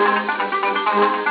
thank you.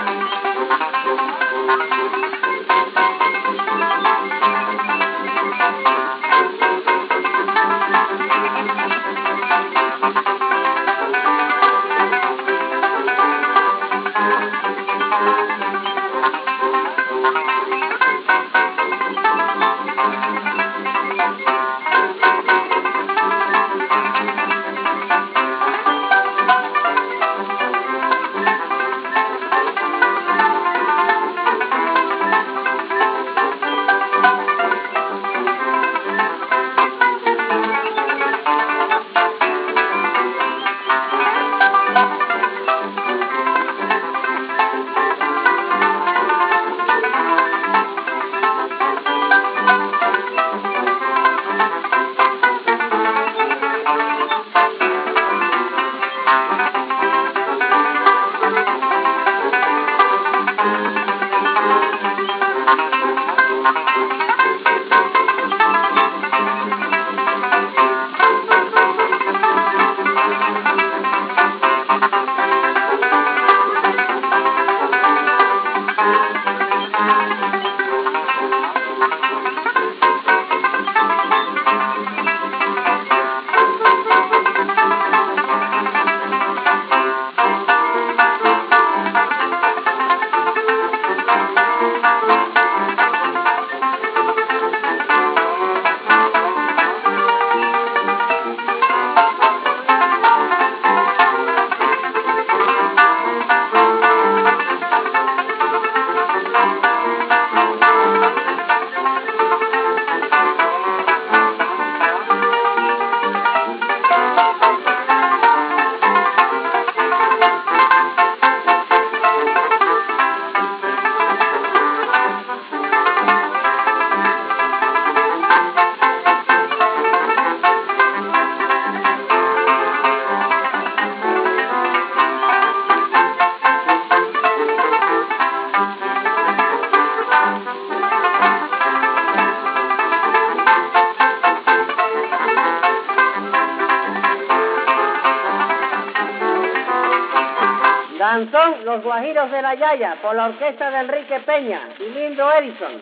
De la Yaya, por la orquesta de Enrique Peña y Lindo Edison.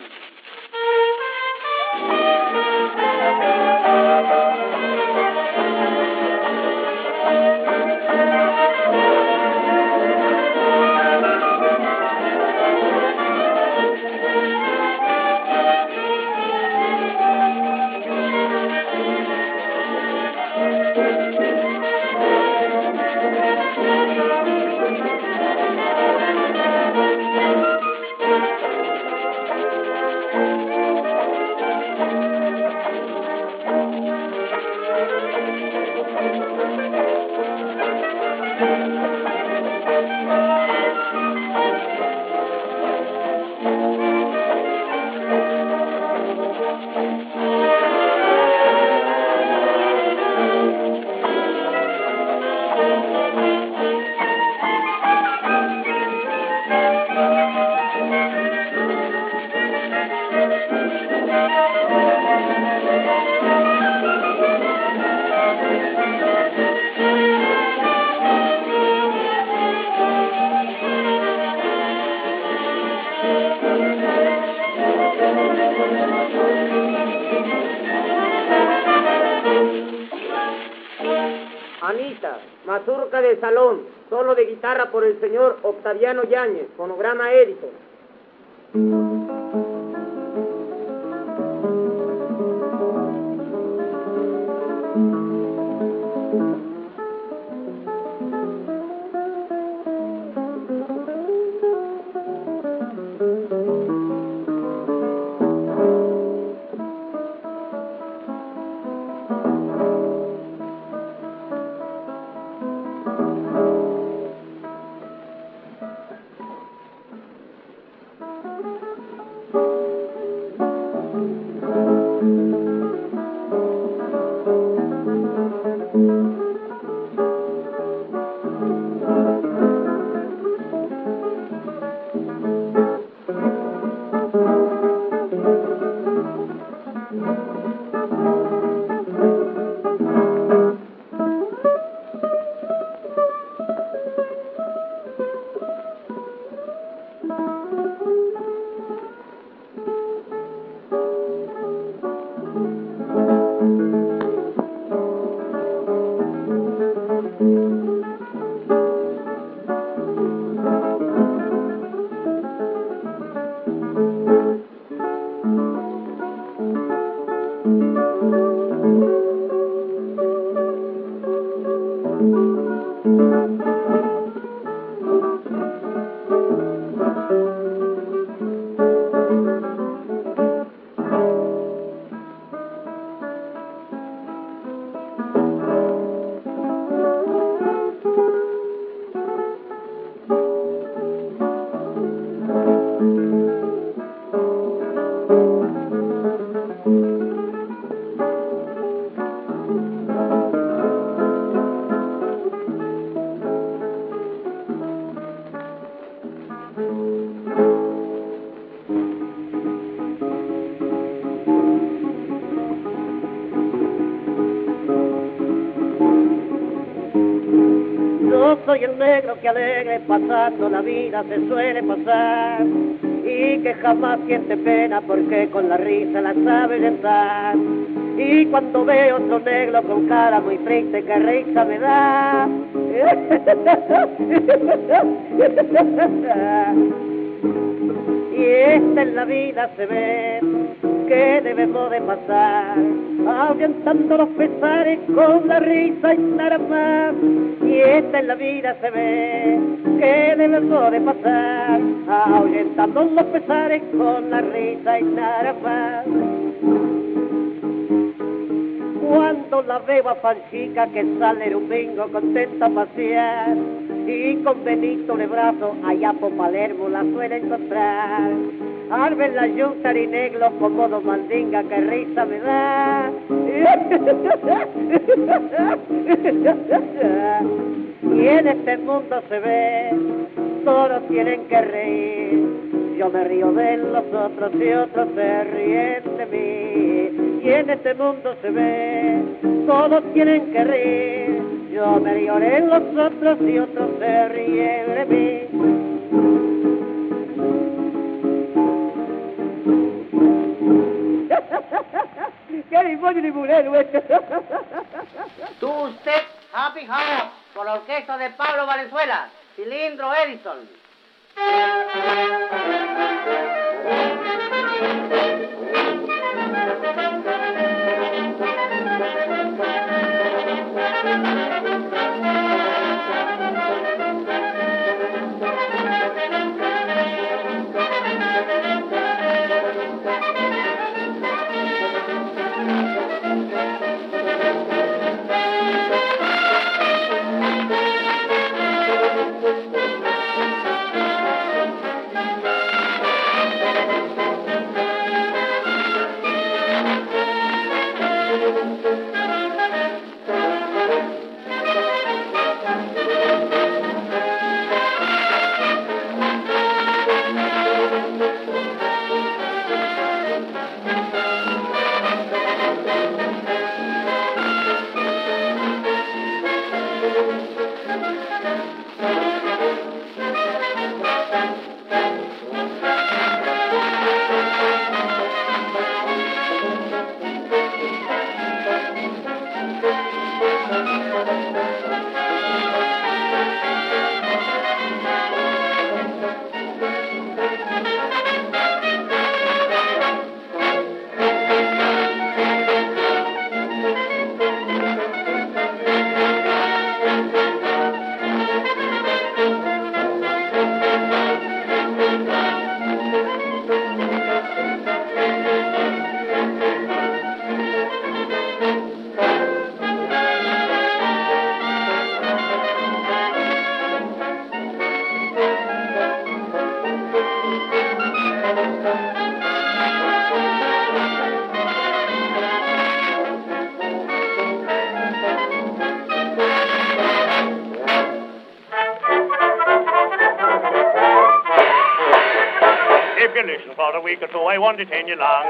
Por el señor Octaviano Yáñez, fonograma Edison. Pasando la vida se suele pasar y que jamás siente pena porque con la risa la sabe estar. Y cuando veo otro negro con cara muy triste que risa me da. Y esta en la vida se ve que debemos de pasar, ahuyentando los pesares con la risa y nada más. Y esta en la vida se ve que de pasar, ahuyentando los pesares con la risa y nada más. Cuando la veo a Panchica que sale domingo contenta a pasear y con Benito de brazo allá por Palermo la suele encontrar. Al ver la yunta y negro como dos mandinga que risa me da. Y en este mundo se ve, todos tienen que reír. Yo me río de los otros y otros se ríen de mí. Y en este mundo se ve, todos tienen que reír. Yo me río de los otros y otros se ríen de mí. ¡Qué demonio de mujer, güey! Tú usted, Happy House, por la orquesta de Pablo Valenzuela, cilindro Edison. Won't detain you long.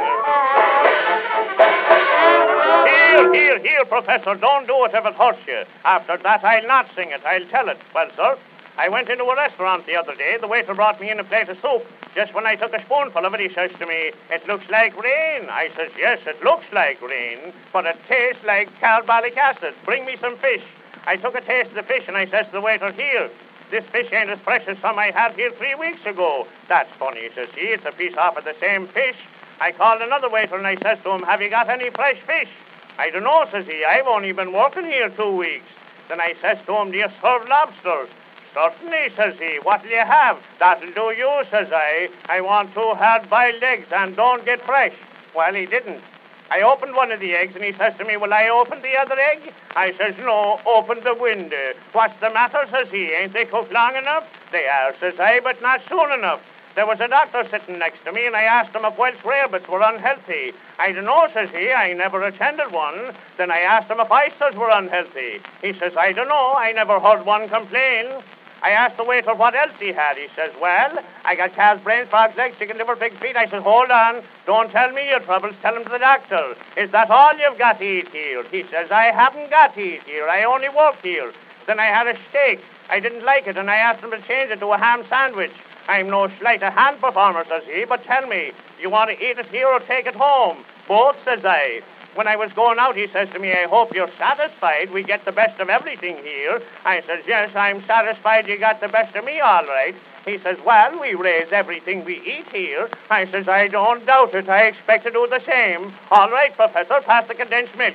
Here, here, here, Professor, don't do it if it hurts you. After that, I'll not sing it. I'll tell it. Well, sir, I went into a restaurant the other day. The waiter brought me in a plate of soup. Just when I took a spoonful of it, he says to me, It looks like rain. I says, Yes, it looks like rain, but it tastes like carbolic acid. Bring me some fish. I took a taste of the fish, and I says to the waiter, Here, this fish ain't as fresh as some I had here three weeks ago. That's funny, says he. It's a piece off of the same fish. I called another waiter and I says to him, Have you got any fresh fish? I don't know, says he. I've only been working here two weeks. Then I says to him, Do you serve lobsters? Certainly, says he. What'll you have? That'll do you, says I. I want two hard boiled eggs and don't get fresh. Well, he didn't. I opened one of the eggs and he says to me, Will I open the other egg? I says, No, open the window. What's the matter? says he. Ain't they cooked long enough? They are, says I, but not soon enough. There was a doctor sitting next to me, and I asked him if Welsh rarebits were unhealthy. I don't know, says he. I never attended one. Then I asked him if oysters were unhealthy. He says, I don't know. I never heard one complain. I asked the waiter what else he had. He says, Well, I got calves, brains, frogs, legs, chicken liver, pig feet. I says, Hold on. Don't tell me your troubles. Tell them to the doctor. Is that all you've got to eat here? He says, I haven't got to eat here. I only work here. Then I had a steak. I didn't like it, and I asked him to change it to a ham sandwich. I'm no sleight a hand performer, says he, but tell me, you want to eat it here or take it home? Both, says I. When I was going out, he says to me, I hope you're satisfied. We get the best of everything here. I says, Yes, I'm satisfied you got the best of me, all right. He says, Well, we raise everything we eat here. I says, I don't doubt it. I expect to do the same. All right, Professor, pass the condensed milk.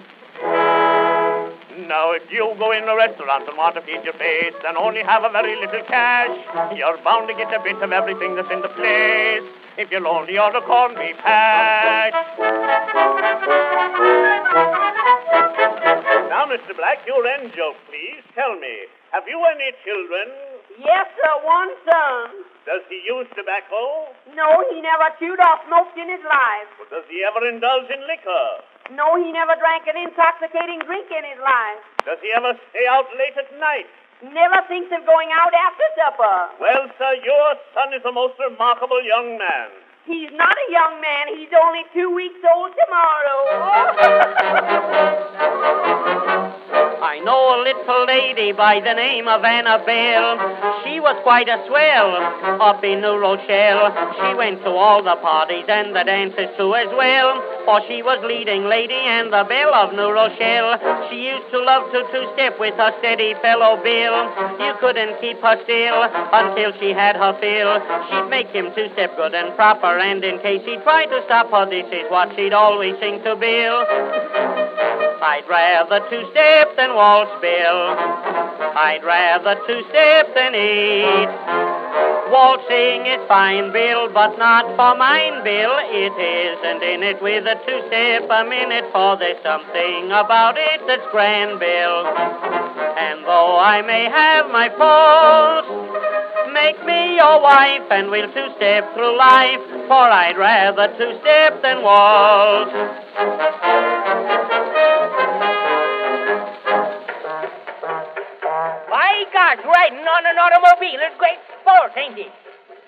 Now, if you go in a restaurant and want to feed your face and only have a very little cash, you're bound to get a bit of everything that's in the place. If you'll only order corned beef hash. Now, Mr. Black, your end joke, please. Tell me, have you any children? Yes, sir, one son. Does he use tobacco? No, he never chewed or smoked in his life. Or does he ever indulge in liquor? No, he never drank an intoxicating drink in his life. Does he ever stay out late at night? Never thinks of going out after supper. Well, sir, your son is a most remarkable young man. He's not a young man. He's only two weeks old tomorrow. I know a little lady by the name of Annabelle. She was quite a swell up in New Rochelle. She went to all the parties and the dances too as well. For she was leading lady and the belle of New Rochelle. She used to love to two-step with her steady fellow Bill. You couldn't keep her still until she had her fill. She'd make him two-step good and proper, and in case he tried to stop her, this is what she'd always sing to Bill. I'd rather two-step than waltz, Bill. I'd rather two-step than eat. Waltzing is fine, Bill, but not for mine, Bill. It isn't in it with a two-step a minute, for there's something about it that's grand, Bill. And though I may have my faults, make me your wife, and we'll two-step through life, for I'd rather two-step than waltz. My gosh, riding on an automobile is great sport, ain't it?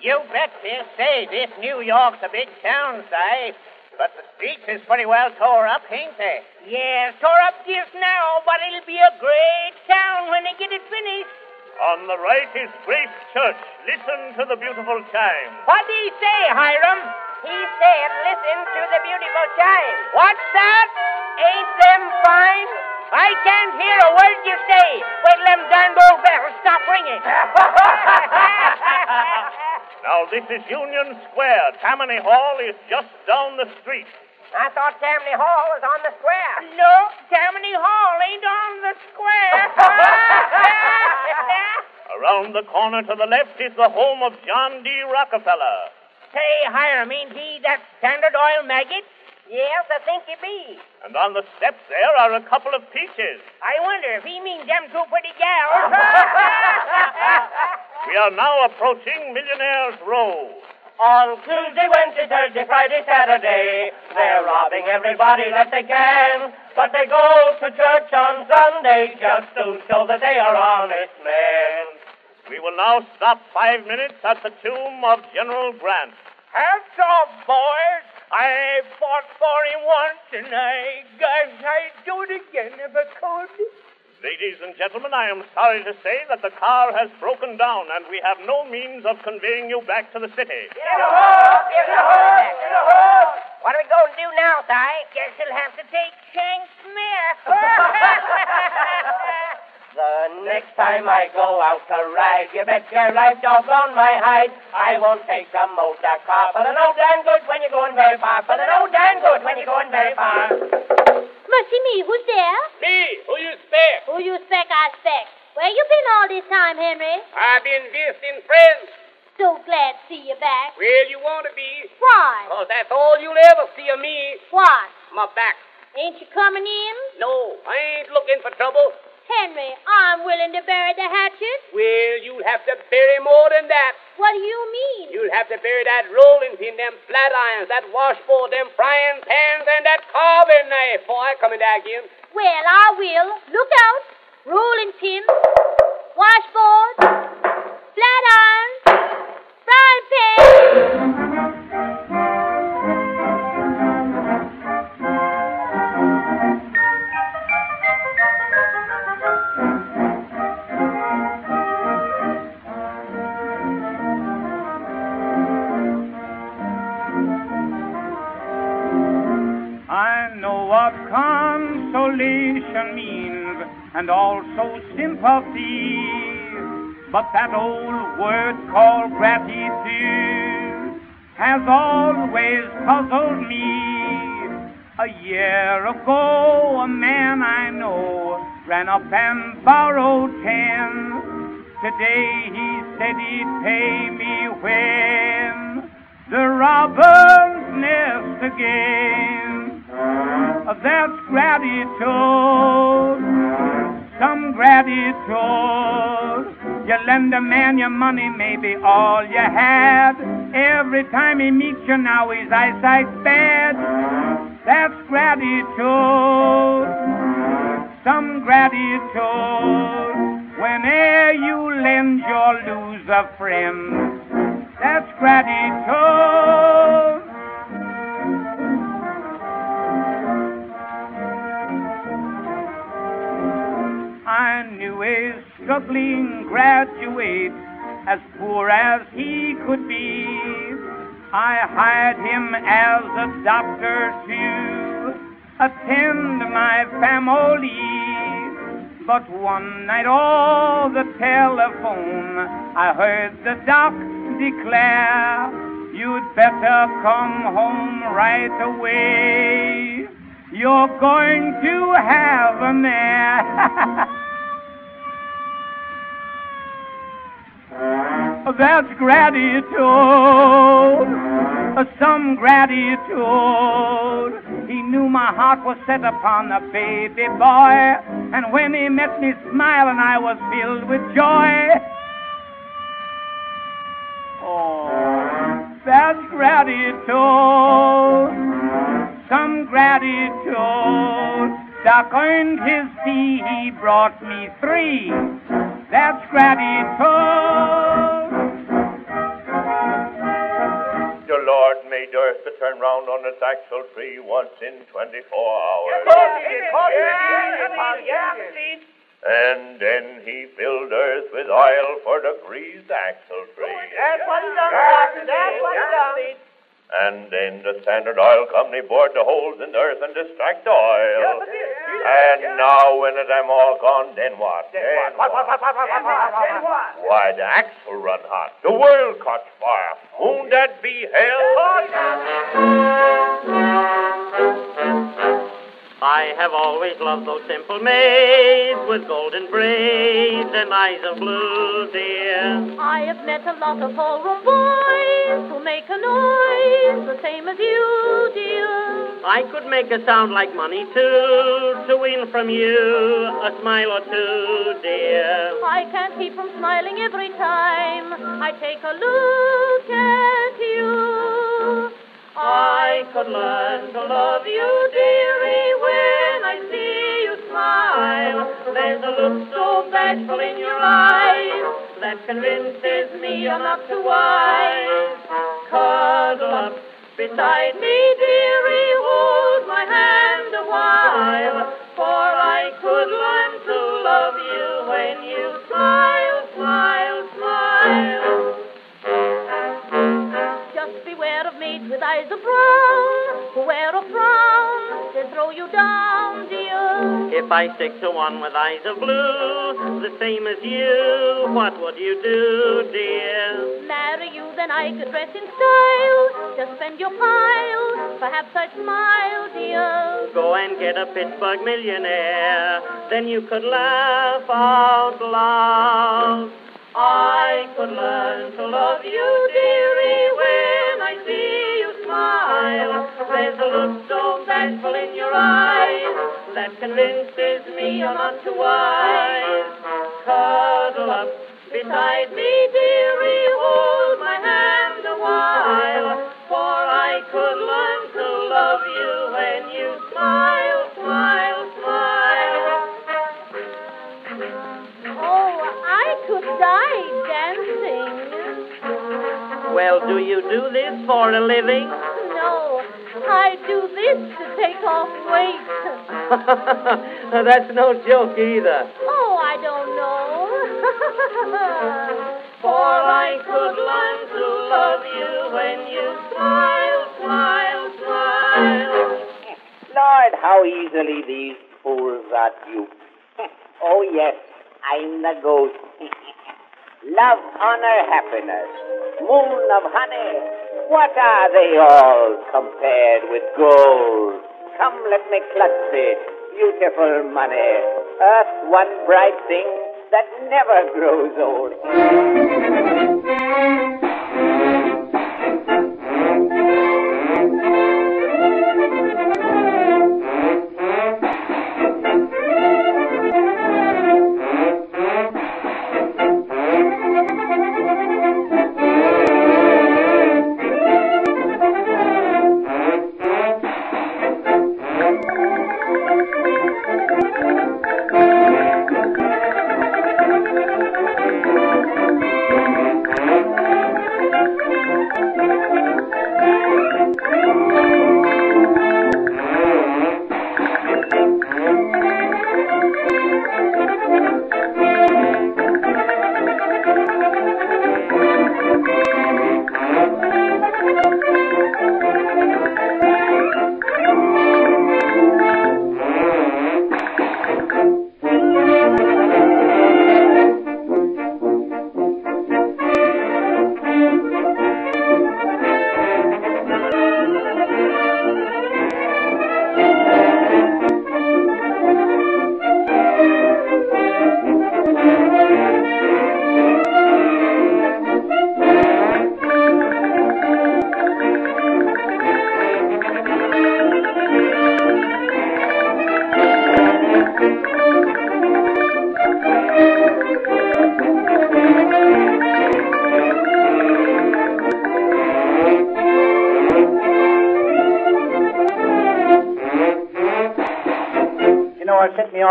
You bet they say this New York's a big town, Si. But the streets is pretty well tore up, ain't they? Yeah, tore up just now, but it'll be a great town when they get it finished. On the right is Grace Church. Listen to the beautiful chime. What did he say, Hiram? He said, listen to the beautiful chime. What's that? Ain't them fine? I can't hear a word you say. Wait till them darned old bells stop ringing. Now, this is Union Square. Tammany Hall is just down the street. I thought Tammany Hall was on the square. No, Tammany Hall ain't on the square. Around the corner to the left is the home of John D. Rockefeller. Say, Hiram, ain't he that Standard Oil maggot? Yes, I think he be. And on the steps there are a couple of peaches. I wonder if he means them two pretty gals. We are now approaching Millionaire's Row. On Tuesday, Wednesday, Thursday, Friday, Saturday, they're robbing everybody that they can. But they go to church on Sunday just to show that they are honest men. We will now stop five minutes at the tomb of General Grant. Hats off, boys. I fought for him once, and I guess I'd do it again if I could. Ladies and gentlemen, I am sorry to say that the car has broken down and we have no means of conveying you back to the city. Get a horse! Get a horse! Get a horse! What are we going to do now, Si? Guess he'll have to take Shank's mare. The next time I go out to ride, you bet your life doggone my hide. I won't take the motor car, for the no damn good when you're going very far. But the no damn good when you're going very far. Mercy me, who's there? Me, who you spare? Who you spec, I spec. Where you been all this time, Henry? I've been visiting friends. So glad to see you back. Well, you want to be, Why? because that's all you'll ever see of me, What? my back. Ain't you coming in? No, I ain't looking for trouble. Henry, I'm willing to bury the hatchet. Well, you'll have to bury more than that. What do you mean? You'll have to bury that rolling pin, them flat irons, that washboard, them frying pans, and that carving knife before I come in there again. Well, I will. Look out. Rolling pin, washboard, flat irons, frying pan. Consolation means and also sympathy. But that old word called gratitude has always puzzled me. A year ago, a man I know ran up and borrowed ten. Today he said he'd pay me when the robber's nest again. That's gratitude, some gratitude. You lend a man your money, maybe all you had. Every time he meets you now, his eyesight's bad. That's gratitude, some gratitude. Whene'er you lend or lose a friend, that's gratitude. Knew a struggling graduate, as poor as he could be. I hired him as a doctor to attend my family. But one night, all the telephone, I heard the doc declare, You'd better come home right away. You're going to have a mare. That's gratitude, some gratitude. He knew my heart was set upon the baby boy, and when he met me smiling, I was filled with joy. Oh, that's gratitude, some gratitude. Doc earned his fee, he brought me three. That's gratitude. The Lord made earth to turn round on its axle tree once in 24 hours. And then he filled earth with oil for the greased axle tree. Oh, that's what he done, That's what he done. And then the Standard Oil Company bored the holes in the earth and distract the oil. And now when them all gone, then what? Then What, what, what, what, what, what, what, what, Then what? what? Why, the axe will run hot. The world caught fire. Won't that be hell? I have always loved those simple maids with golden braids and eyes of blue, dear. I have met a lot of ballroom boys who make a noise the same as you, dear. I could make a sound like money too to win from you a smile or two, dear. I can't keep from smiling every time I take a look at you. I could learn to love you, dearie, when I see you smile. There's a look so bashful in your eyes that convinces me I'm not too wise. Cuddle up beside me, dearie, hold my hand a while, for I could learn to love you when you smile, smile, smile. With eyes of brown who wear a frown. They throw you down, dear. If I stick to one with eyes of blue, the same as you, what would you do, dear? Marry you, then I could dress in style. Just spend your pile. Perhaps I'd smile, dear. Go and get a Pittsburgh millionaire, then you could laugh out loud. I could learn to love you, dearie, smile. There's a look so bashful in your eyes that convinces me you're not too wise. Cuddle up beside me, dearie, hold my hand a while, for I could learn to love you when you smile, smile, smile. Oh, I could die dancing. Well, do you do this for a living? No, I do this to take off weight. That's no joke either. Oh, I don't know. For I could learn to love you when you smile, smile, smile. Lord, how easily these fools are duped. oh, yes, I'm the ghost. Love, honor, happiness, moon of honey. What are they all compared with gold? Come, let me clutch it, beautiful money. Earth's one bright thing that never grows old.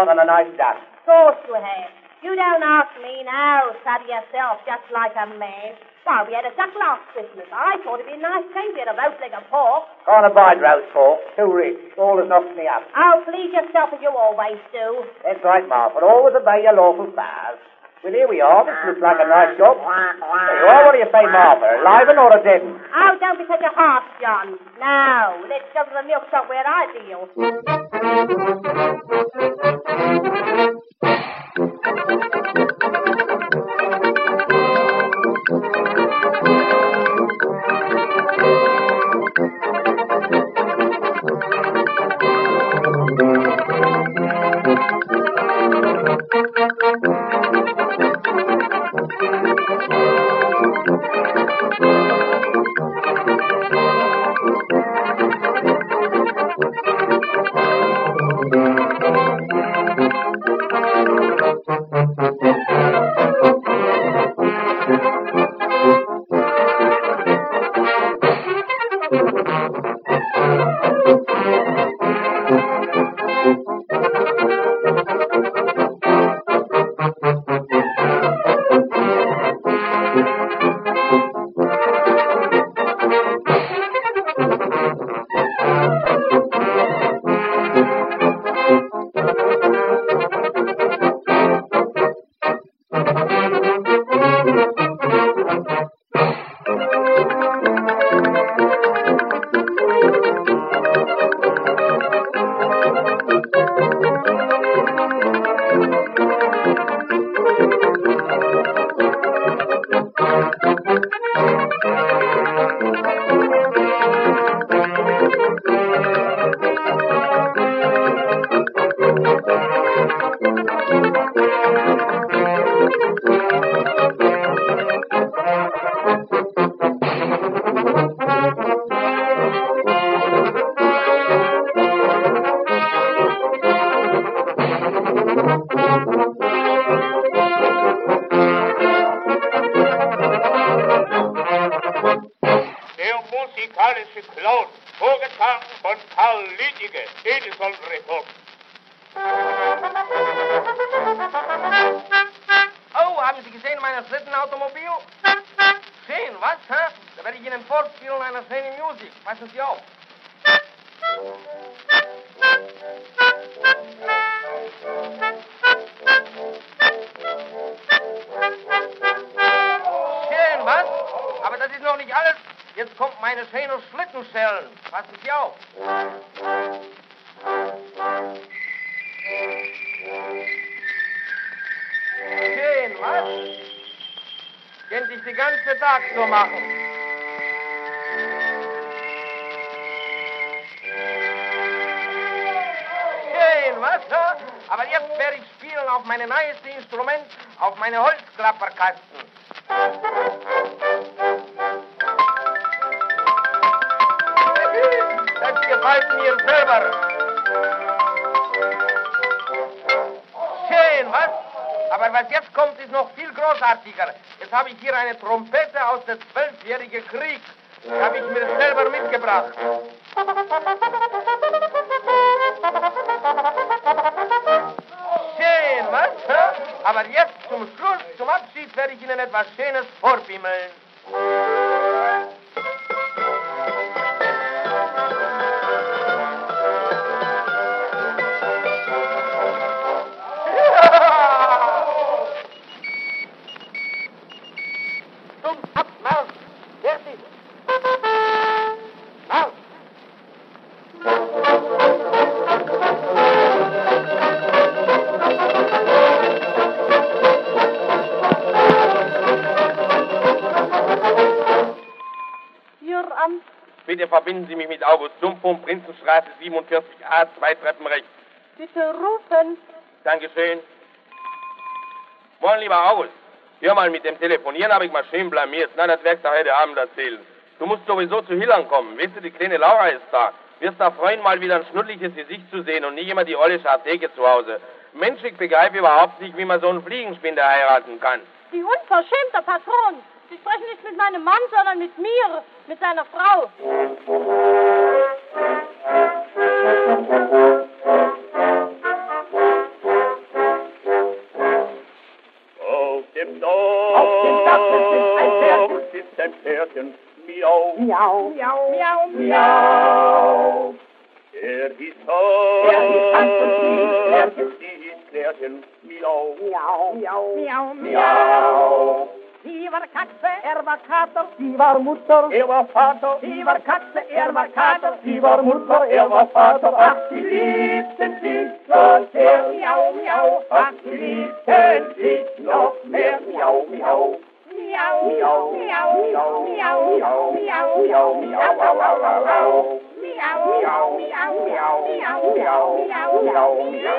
You know, I sent me out on a nice dot. Of course you have. You don't ask me now, study yourself just like a man. Why, we had a duck last Christmas. I thought it'd be a nice change. We had a roast leg of pork. Can't abide roast pork. Too rich. Always knocks me up. Oh, please yourself as you always do. That's right, Ma, but always obey your lawful powers. Well, here we are. This looks like a nice job. There you are. What do you say, Martha? A liven or a deaden? Oh, don't be such a harsh, John. Now, let's go to the milk shop where I deal. Der so machen. Schön, was? Aber jetzt werde ich spielen auf mein neues Instrument, auf meine Holzklapperkasten. Das gefällt mir selber. Schön, was? Aber was jetzt kommt, ist noch viel großartiger. Jetzt habe ich hier eine Trompete aus dem Zwölfjährigen Krieg. Die habe ich mir selber mitgebracht. Schön, was? Aber jetzt zum Schluss, zum Abschied, werde ich Ihnen etwas Schönes vorbimmeln. Amt. Bitte verbinden Sie mich mit August Sumpfum, Prinzenstraße 47a, zwei Treppen rechts. Bitte rufen. Dankeschön. Moin, lieber August. Hör mal, mit dem Telefonieren habe ich mal schön blamiert. Na, das werde ich heute Abend erzählen. Du musst sowieso zu Hillern kommen. Weißt du, die kleine Laura ist da. Wirst da freuen, mal wieder ein schnuddliches Gesicht zu sehen und nicht immer die olle Scharteke zu Hause. Mensch, ich begreife überhaupt nicht, wie man so einen Fliegenspinner heiraten kann. Die unverschämte Patron. Sie sprechen nicht mit meinem Mann, sondern mit mir, mit seiner Frau. Auf dem Dach, auf dem Dach sitzt ein Pferdchen. Miau, miau, miau, miau, miau. Er ist Hans, er ist Pferdchen. Miau, miau, miau, miau, miau. miau. Sie war Katze, er war Kater. Sie war Mutter, Er war Vater, Sie war Katze, er war Kater. sie war Mutter, er war Vater. Ach, sie liebten sich so sehr. Miau, miau, Ach, sie liebten sich noch mehr. Miau, miau. miau, Miau, miau, miau, miau, miau, miau, miau, miau, au, au, au, au. miau, Miau, miau, miau, miau, miau, miau, miau, miau, miau.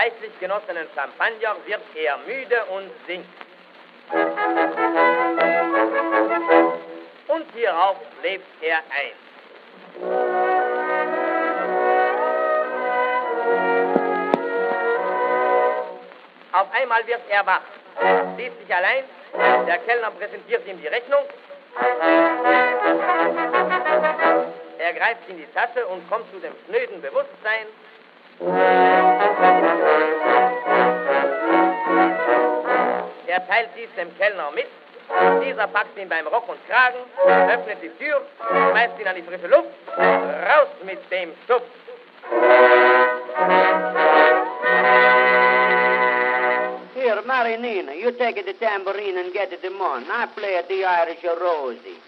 Reichlich genossenen Champagner wird er müde und singt. Und hierauf schläft er ein. Auf einmal wird er wach, sieht sich allein, der Kellner präsentiert ihm die Rechnung. Er greift in die Tasche und kommt zu dem schnöden Bewusstsein, Er teilt dies dem Kellner mit. Dieser packt ihn beim Rock und Kragen, öffnet die Tür, schmeißt ihn an die frische Luft. Raus mit dem Schub. Here, Marinina, you take the tambourine and get the mon. I play at the Irish Rosie.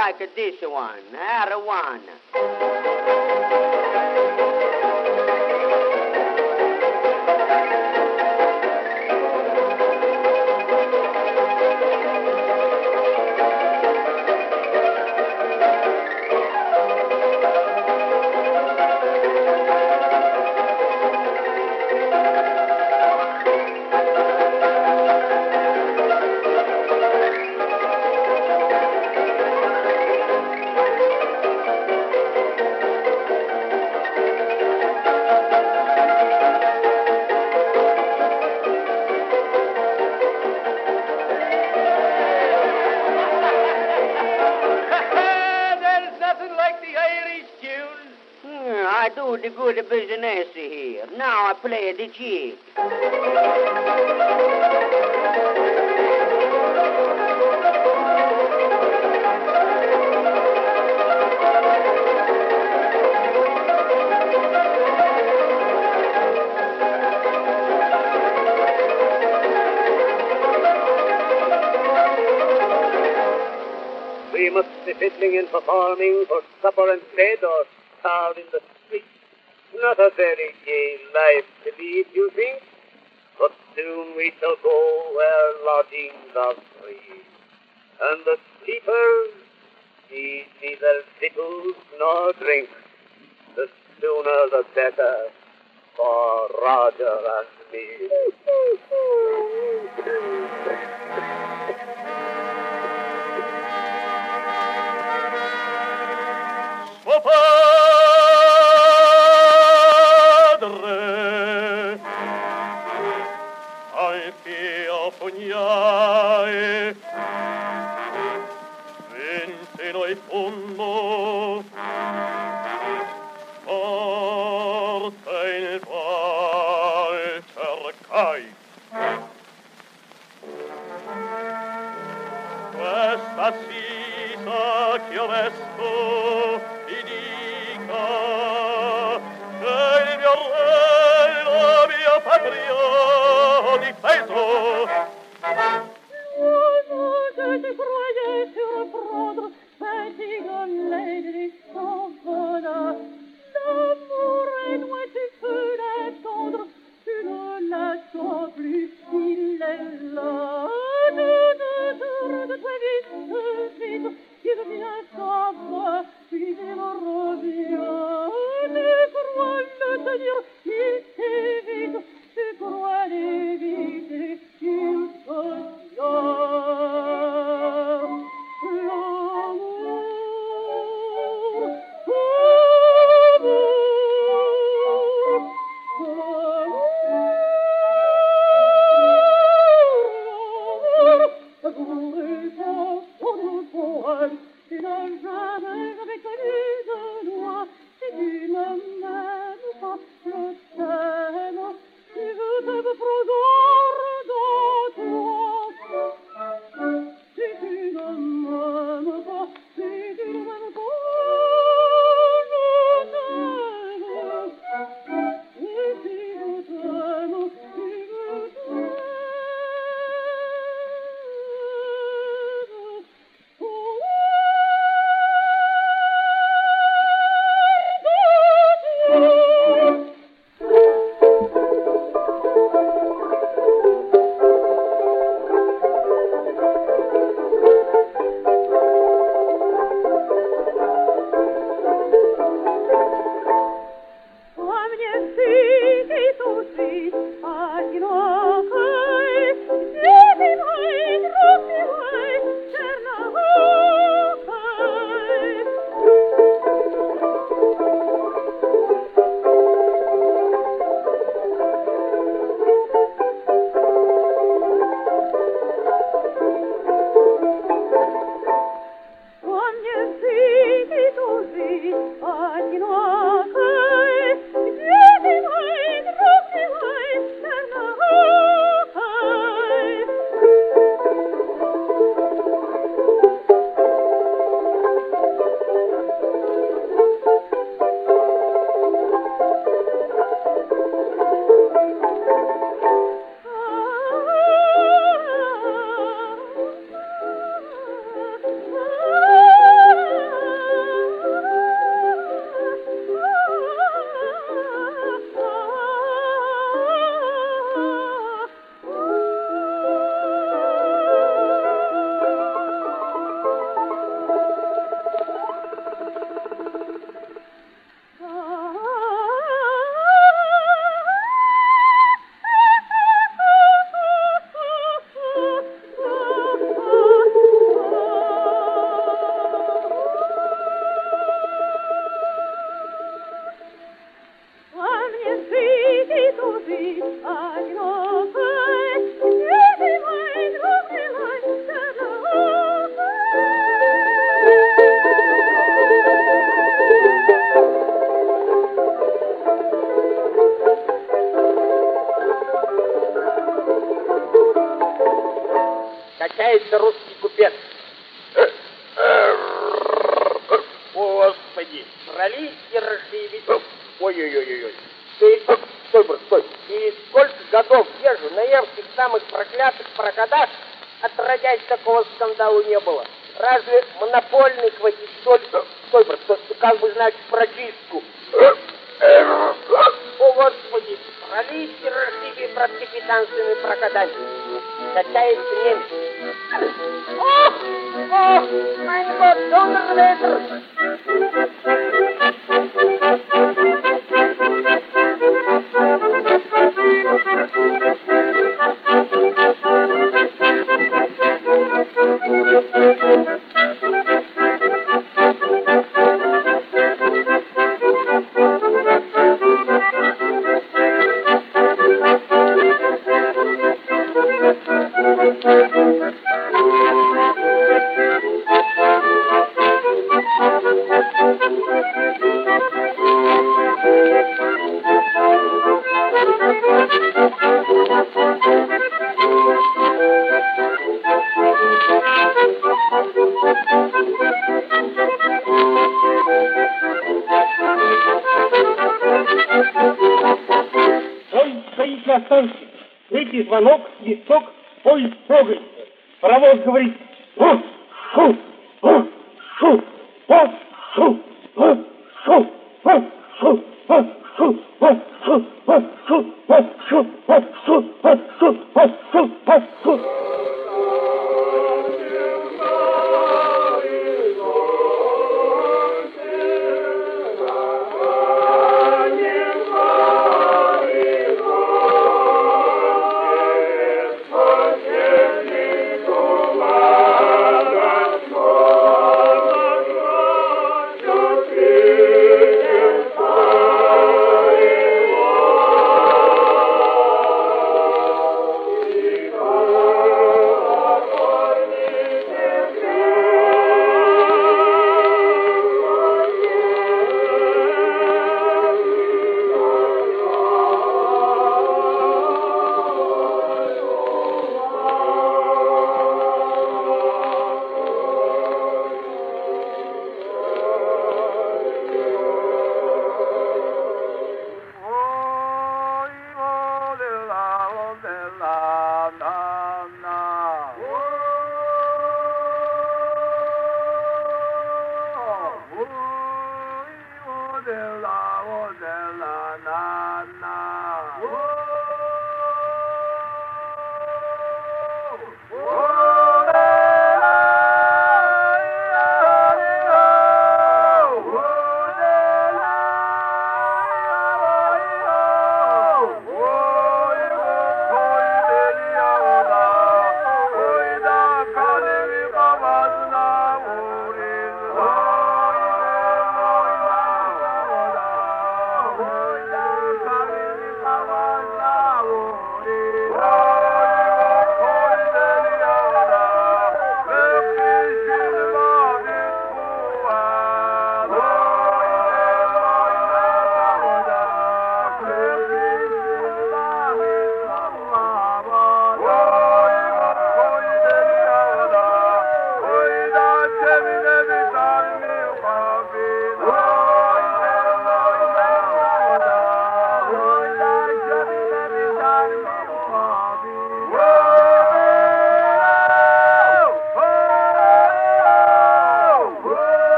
Like this one? Arowana. We must be fiddling and performing for supper and bed or starve in the street. Not a very gay life to lead, you think? But soon we shall go where lodgings are free. And the keepers need neither victuals nor drink.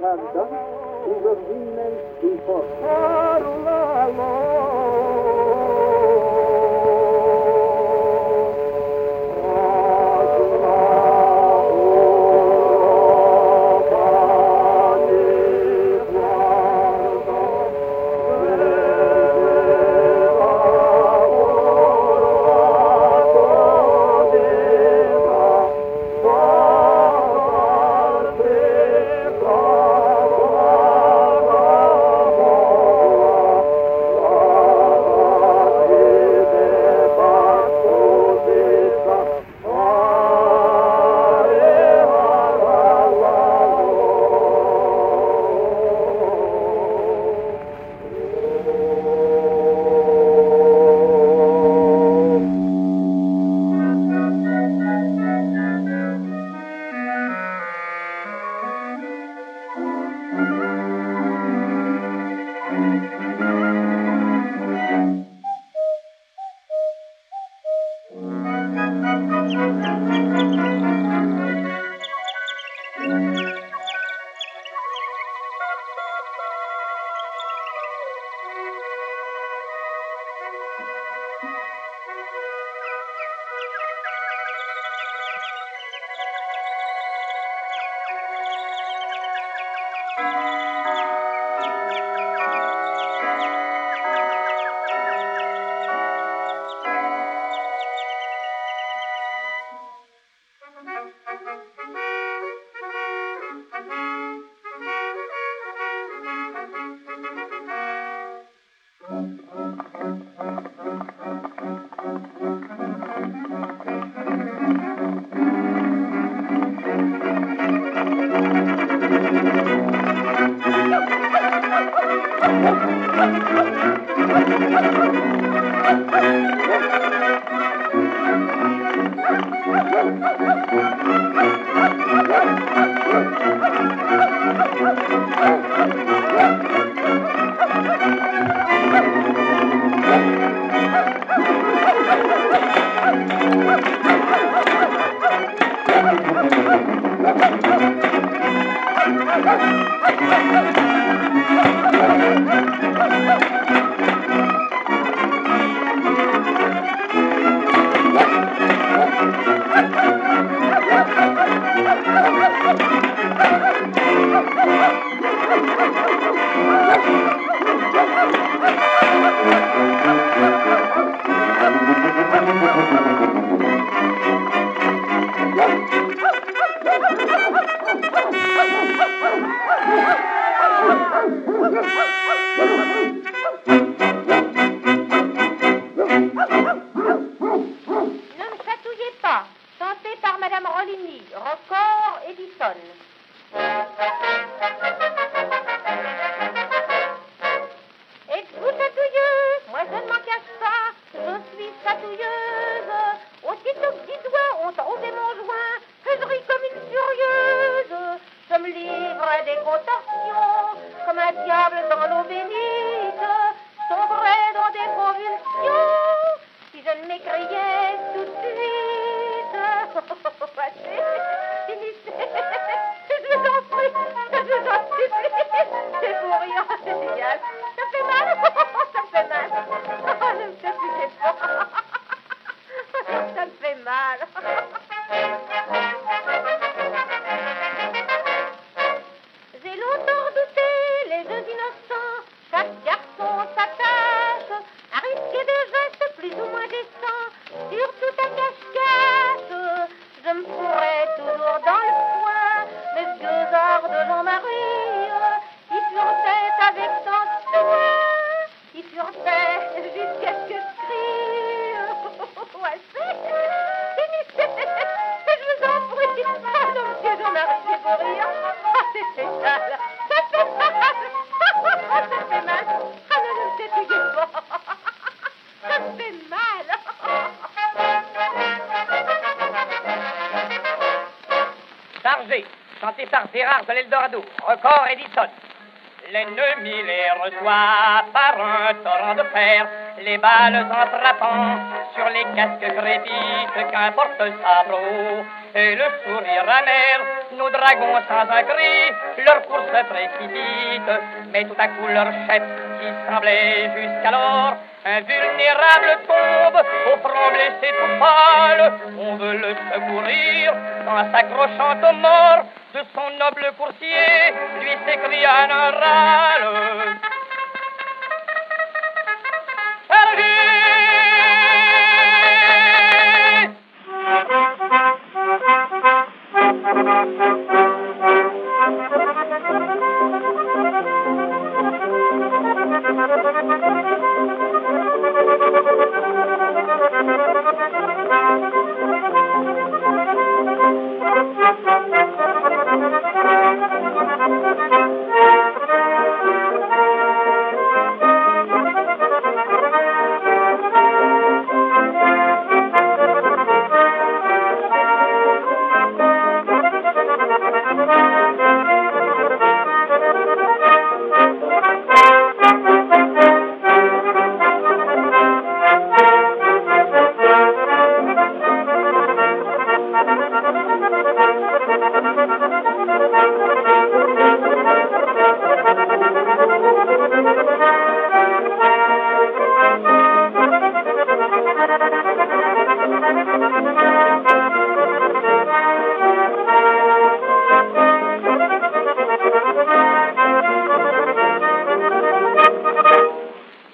canta y los vienen y por just so l'Eldorado, record Edison. L'ennemi les reçoit par un torrent de fer, les balles en frappant sur les casques crépites, qu'importe sabre et le sourire amer. Nos dragons sans un cri, leur course se précipite, mais tout à coup leur chef, qui semblait jusqu'alors invulnérable, tombe au front blessé tout pâle. On veut le secourir en s'accrochant aux morts de son noble coursier lui s'écria un râle.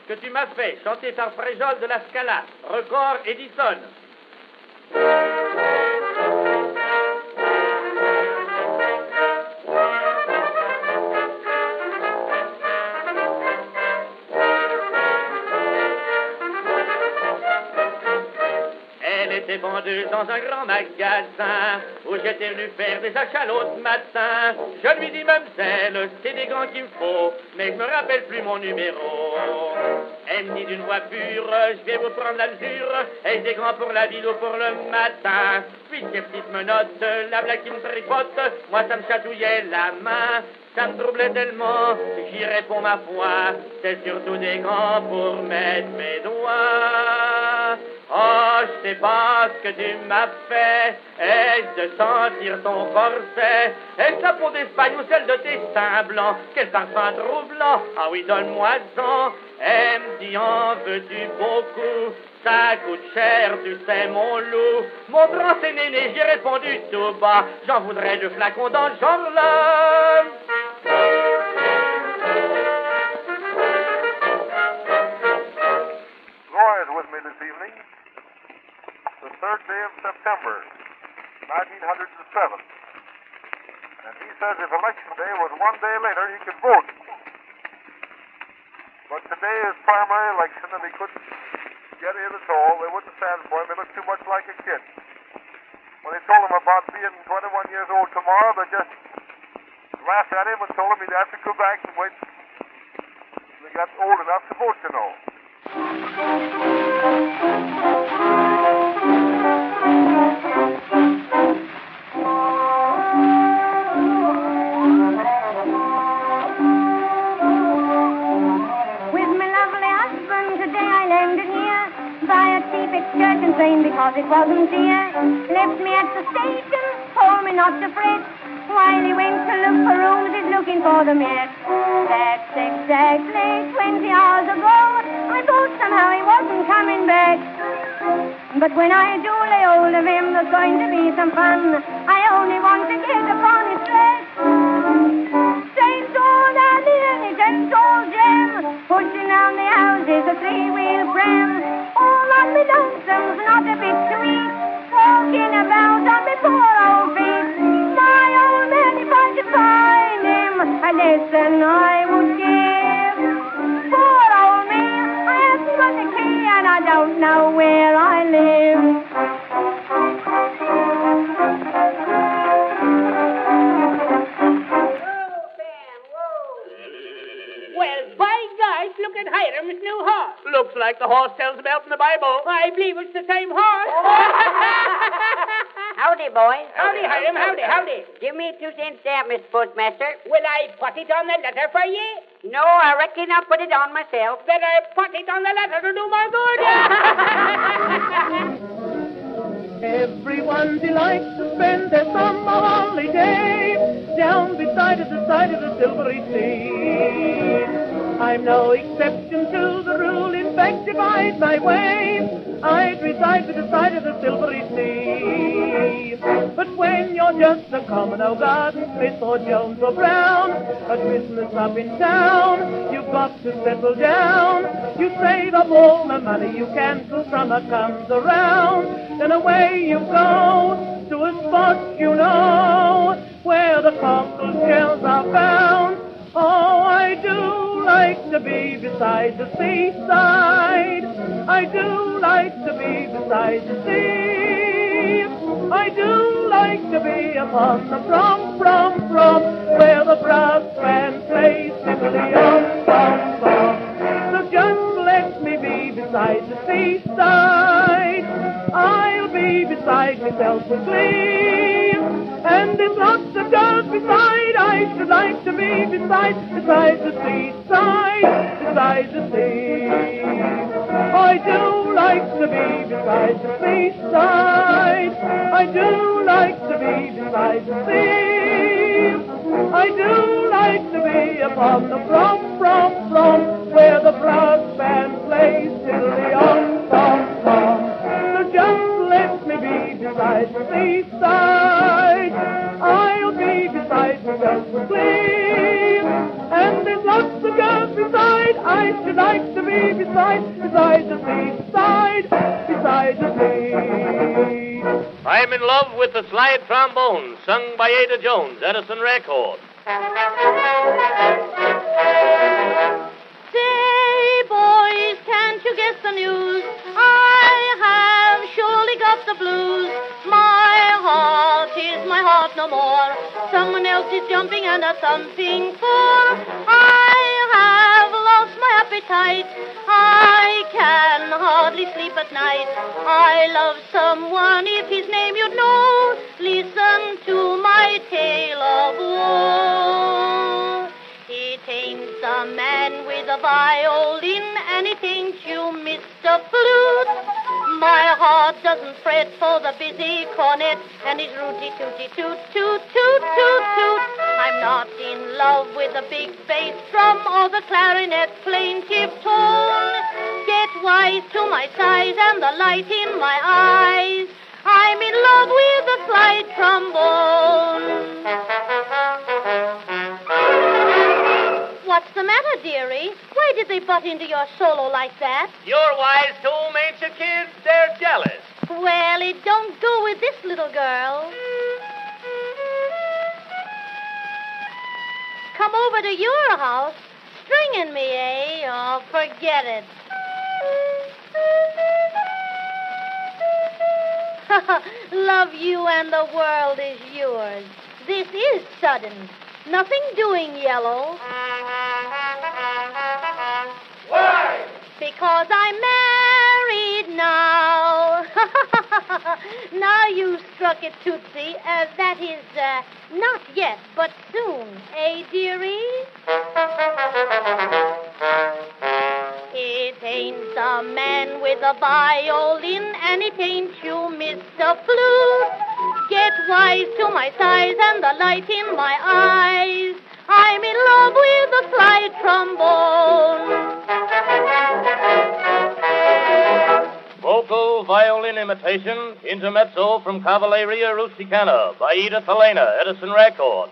Que tu m'as fait, chanté par Fréjol de la Scala, record Edison. Elle était vendeuse dans un grand magasin où j'étais venu faire des achats l'autre matin. Je lui dis, mademoiselle, c'est des gants qu'il me faut, mais je me rappelle plus mon numéro. Elle me dit d'une voix pure, je vais vous prendre la mesure, et des grands pour la ville ou pour le matin. Puis ces petites menottes, la blague qui me tripote, moi ça me chatouillait la main. Ça me troublait tellement, j'y réponds ma foi, c'est surtout des gants pour mettre mes doigts. Oh, je sais pas ce que tu m'as fait. Est-ce de sentir ton corset? Est-ce la peau d'Espagne ou celle de tes seins blancs? Quel parfum troublant! Ah oui, donne-moi-en. Elle me en veux-tu beaucoup? Ça coûte cher, tu sais, mon loup. Mon grand c'est néné, j'ai répondu tout bas. J'en voudrais deux flacons dans le genre-là. Third day of September, 1907. And he says if election day was one day later, he could vote. But today is primary election, and he couldn't get in at all. They wouldn't stand for him. He looked too much like a kid. When they told him about being 21 years old tomorrow, they just laughed at him and told him he'd have to go back and wait till he got old enough to vote, you know. By a cheap train because it wasn't dear. Left me at the station, told me not to fret. While he went to look for rooms, he's looking for them yet. That's exactly 20 hours ago. I thought somehow he wasn't coming back. But when I do lay hold of him, there's going to be some fun. I only want to get upon his track. Saint old Annie and Saint old Jim, pushing down the houses, a three-wheel I believe it's the same horse. Howdy, boys. Howdy, Hiram, howdy, howdy. Give me a two cents there, Miss Postmaster. Will I put it on the letter for ye? No, I reckon I'll put it on myself. Then I put it on the letter to do my good. Everyone delights to spend their summer holiday down beside the side of the silvery sea. I'm no exception to the rule. In fact, if I'd my way, I'd reside by the side of the silvery sea. But when you're just a common old garden Smith or Jones or Brown, a Christmas up in town, you've got to settle down. You save up all the money you can till summer comes around. Then away you go to a spot you know where the cockle shells are found. Oh, I do like to be beside the seaside. I do like to be beside the sea. I do like to be upon the from, from, from where the brass band plays fiddly-om, bum, bum. So just let me be beside the seaside. I'll be beside myself with glee. And there's lots of girls beside. I should like to be beside, beside the seaside, beside the sea. I do like to be beside the seaside. I do like to be beside the sea. I do like to be upon the from, from, from where the brass band plays till the on, tom, tom. So just let me be beside the seaside. Girls to sleep. And there's lots of girls beside. I should like to be beside, beside the seaside, beside the sea. I'm in love with the slide trombone, sung by Ada Jones, Edison Record. Say, boys, can't you guess the news? I have surely got the blues. My heart is my heart no more. Someone else is jumping and a thumping for. I have lost my appetite. I can hardly sleep at night. I love someone, if his name you'd know. Listen to my tale of woe. It ain't the man with a violin, and it ain't you, Mr. Flute. My heart doesn't fret for the busy cornet and his rooty tooty toot toot toot toot toot. I'm not in love with the big bass drum or the clarinet plaintive tone. Get wise to my size and the light in my eyes. I'm in love with the slide trombone. What's the matter, dearie? Why did they butt into your solo like that? You're wise to 'em, ain't you, kids? They're jealous. Well, it don't go with this little girl. Come over to your house, stringing me, eh? Oh, forget it. Love you and the world is yours. This is sudden. Nothing doing, Yellow. Why? Because I'm married now. now you struck it, Tootsie. Uh, that is, uh, not yet, but soon. Eh, dearie? It ain't the man with the violin, and it ain't you, Mr. Flute. Get wise to my size and the light in my eyes. I'm in love with the slide trombone. Vocal violin imitation, intermezzo from Cavalleria Rusticana by Edith Helena, Edison Record.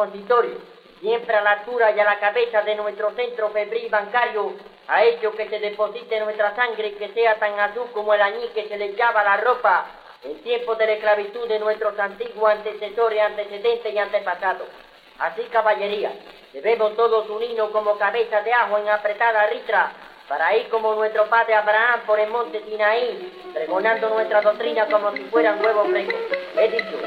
Consistorio, siempre a la altura y a la cabeza de nuestro centro febril bancario, ha hecho que se deposite nuestra sangre que sea tan azul como el añil que se le echaba la ropa en tiempos de la esclavitud de nuestros antiguos antecesores, antecedentes y antepasados. Así, caballería, debemos todos unirnos como cabeza de ajo en apretada ritra para ir como nuestro padre Abraham por el monte Sinaí, pregonando nuestra doctrina como si fueran huevos frescos. He dicho.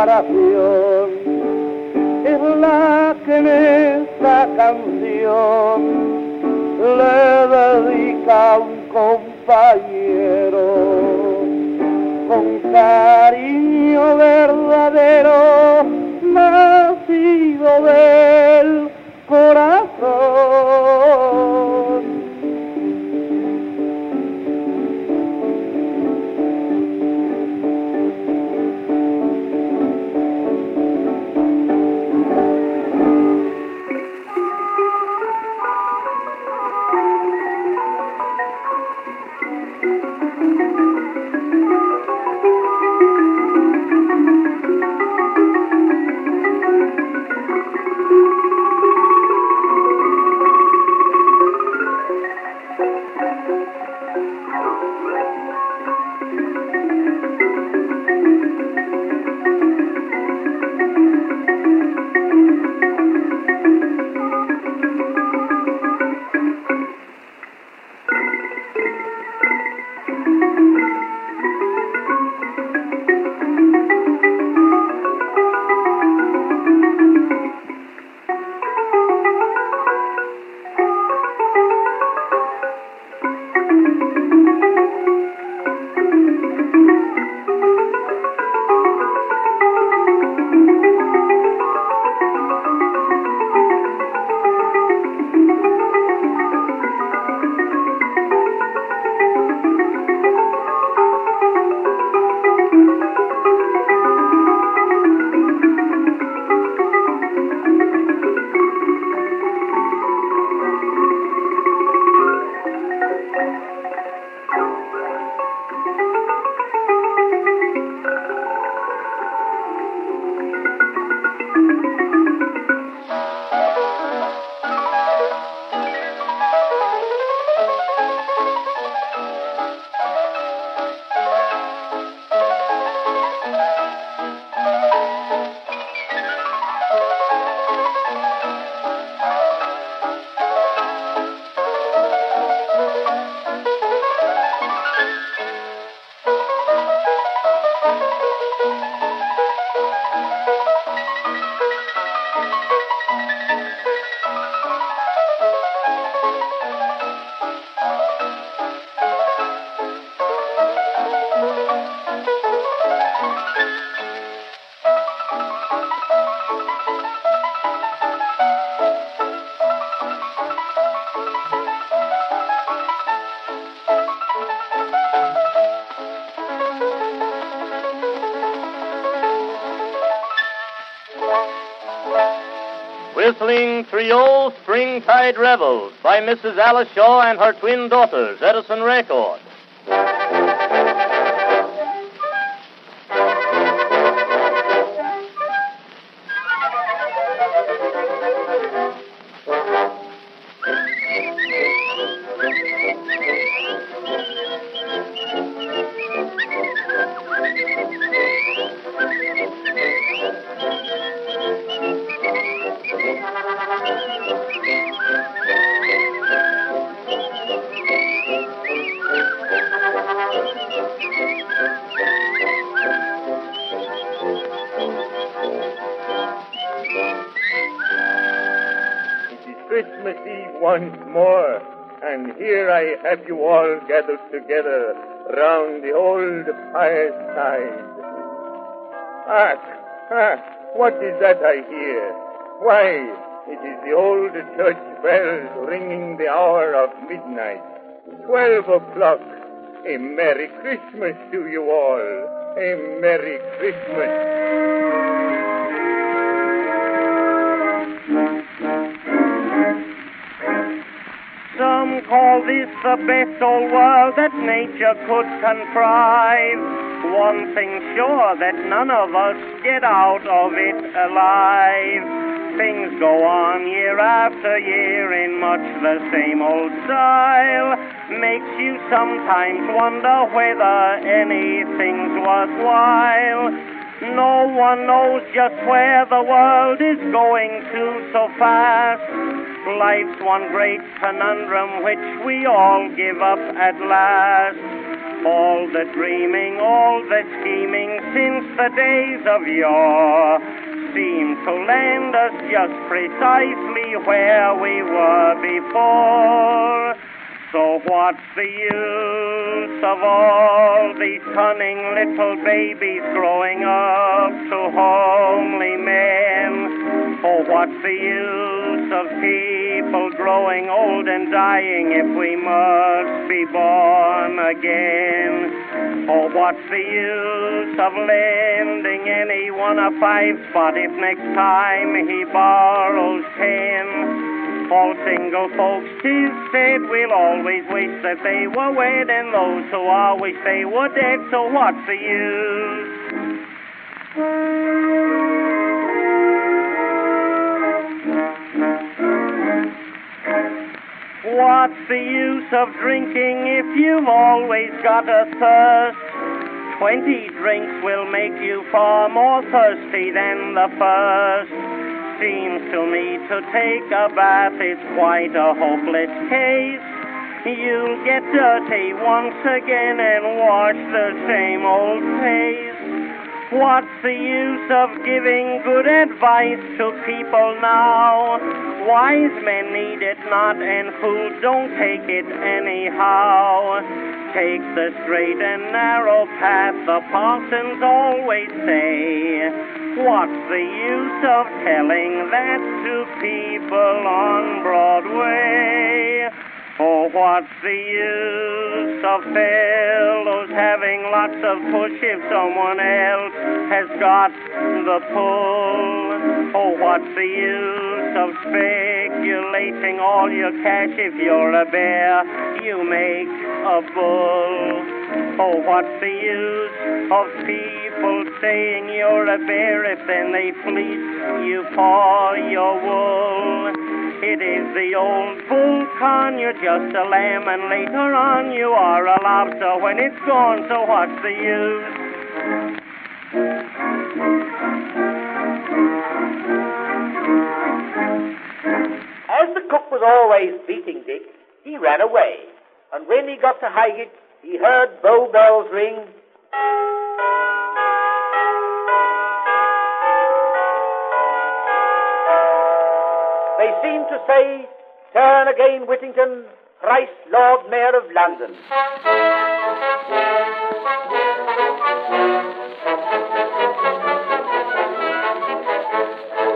barato. Revels by Mrs. Alice Shaw and her twin daughters, Edison Record. Have you all gathered together round the old fireside. Hark, hark, what is that I hear? Why, it is the old church bells ringing the hour of midnight. Twelve o'clock. A Merry Christmas to you all. A Merry Christmas. Call this the best old world that nature could contrive. One thing sure that none of us get out of it alive. Things go on year after year in much the same old style. Makes you sometimes wonder whether anything's worthwhile. No one knows just where the world is going to so fast. Life's one great conundrum which we all give up at last. All the dreaming, all the scheming since the days of yore seem to land us just precisely where we were before. So what's the use of all these cunning little babies growing up to homely men? Oh, what's the use of people growing old and dying if we must be born again? Oh, what's the use of lending anyone a five spot if next time he borrows ten? All single folks, tis said, will always wish that they were wed, and those who are wish they were dead, so what's the use? What's the use of drinking if you've always got a thirst? Twenty drinks will make you far more thirsty than the first. Seems to me to take a bath is quite a hopeless case. You'll get dirty once again and wash the same old face. What's the use of giving good advice to people now? Wise men need it not, and fools don't take it anyhow. Take the straight and narrow path, the parsons always say. What's the use of telling that to people on Broadway? Oh, what's the use of fellows having lots of push if someone else has got the pull? Oh, what's the use of speculating all your cash if you're a bear? You make a bull. Oh, what's the use of people saying you're a bear if then they fleece you for your wool? It is the old bull con, you're just a lamb, and later on you are a lobster when it's gone, so what's the use? As the cook was always beating Dick, he ran away. And when he got to Highgate, he heard Bow Bells ring. They seem to say, Turn again, Whittington, thrice Lord Mayor of London.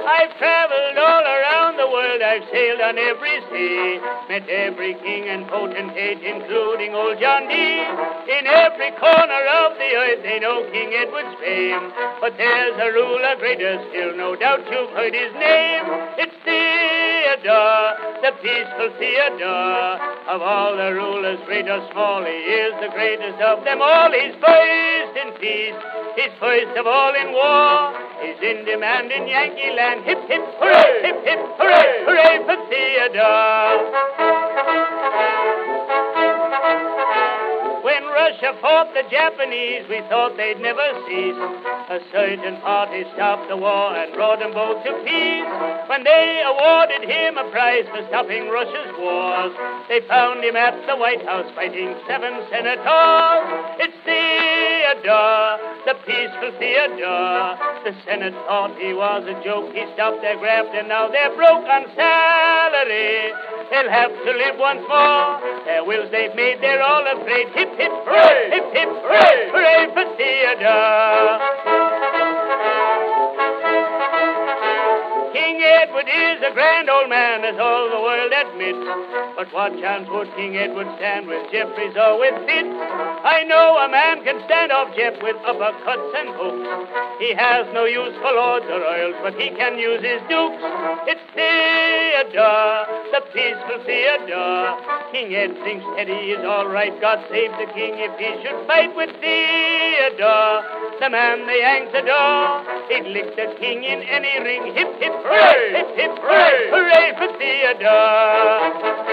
I've traveled all I've sailed on every sea, met every king and potentate, including old John Dee. In every corner of the earth they know King Edward's fame. But there's a ruler greater still, no doubt you've heard his name. It's Theodore, the peaceful Theodore. Of all the rulers, great or small, he is the greatest of them all. He's first in peace, he's first of all in war. He's in demand in Yankee land. Hip, hip, hooray! Hip, hip, hooray! Hooray for Theodore! When Russia fought the Japanese, we thought they'd never cease. A certain party stopped the war and brought them both to peace. When they awarded him a prize for stopping Russia's wars, they found him at the White House fighting seven senators. It's Theodore, the peaceful Theodore. The Senate thought he was a joke. He stopped their graft and now they're broke on salary. They'll have to live once more. Their wills they've made, they're all afraid. Hip, hip, hooray! Hip, hip, hooray! Hooray for Theodore! King Edward is a grand old man, as all the world admits. But what chance would King Edward stand with Jeffries or with Fitz? I know a man can stand off Jeff with uppercuts and hooks. He has no use for lords or earls, but he can use his dukes. It's Theodore, the peaceful Theodore. King Ed thinks Teddy is all right. God save the king if he should fight with Theodore. The man they the Yanks adore. He'd lick the king in any ring. Hip, hip, hooray! Hip, hip, hooray! Hooray for Theodore!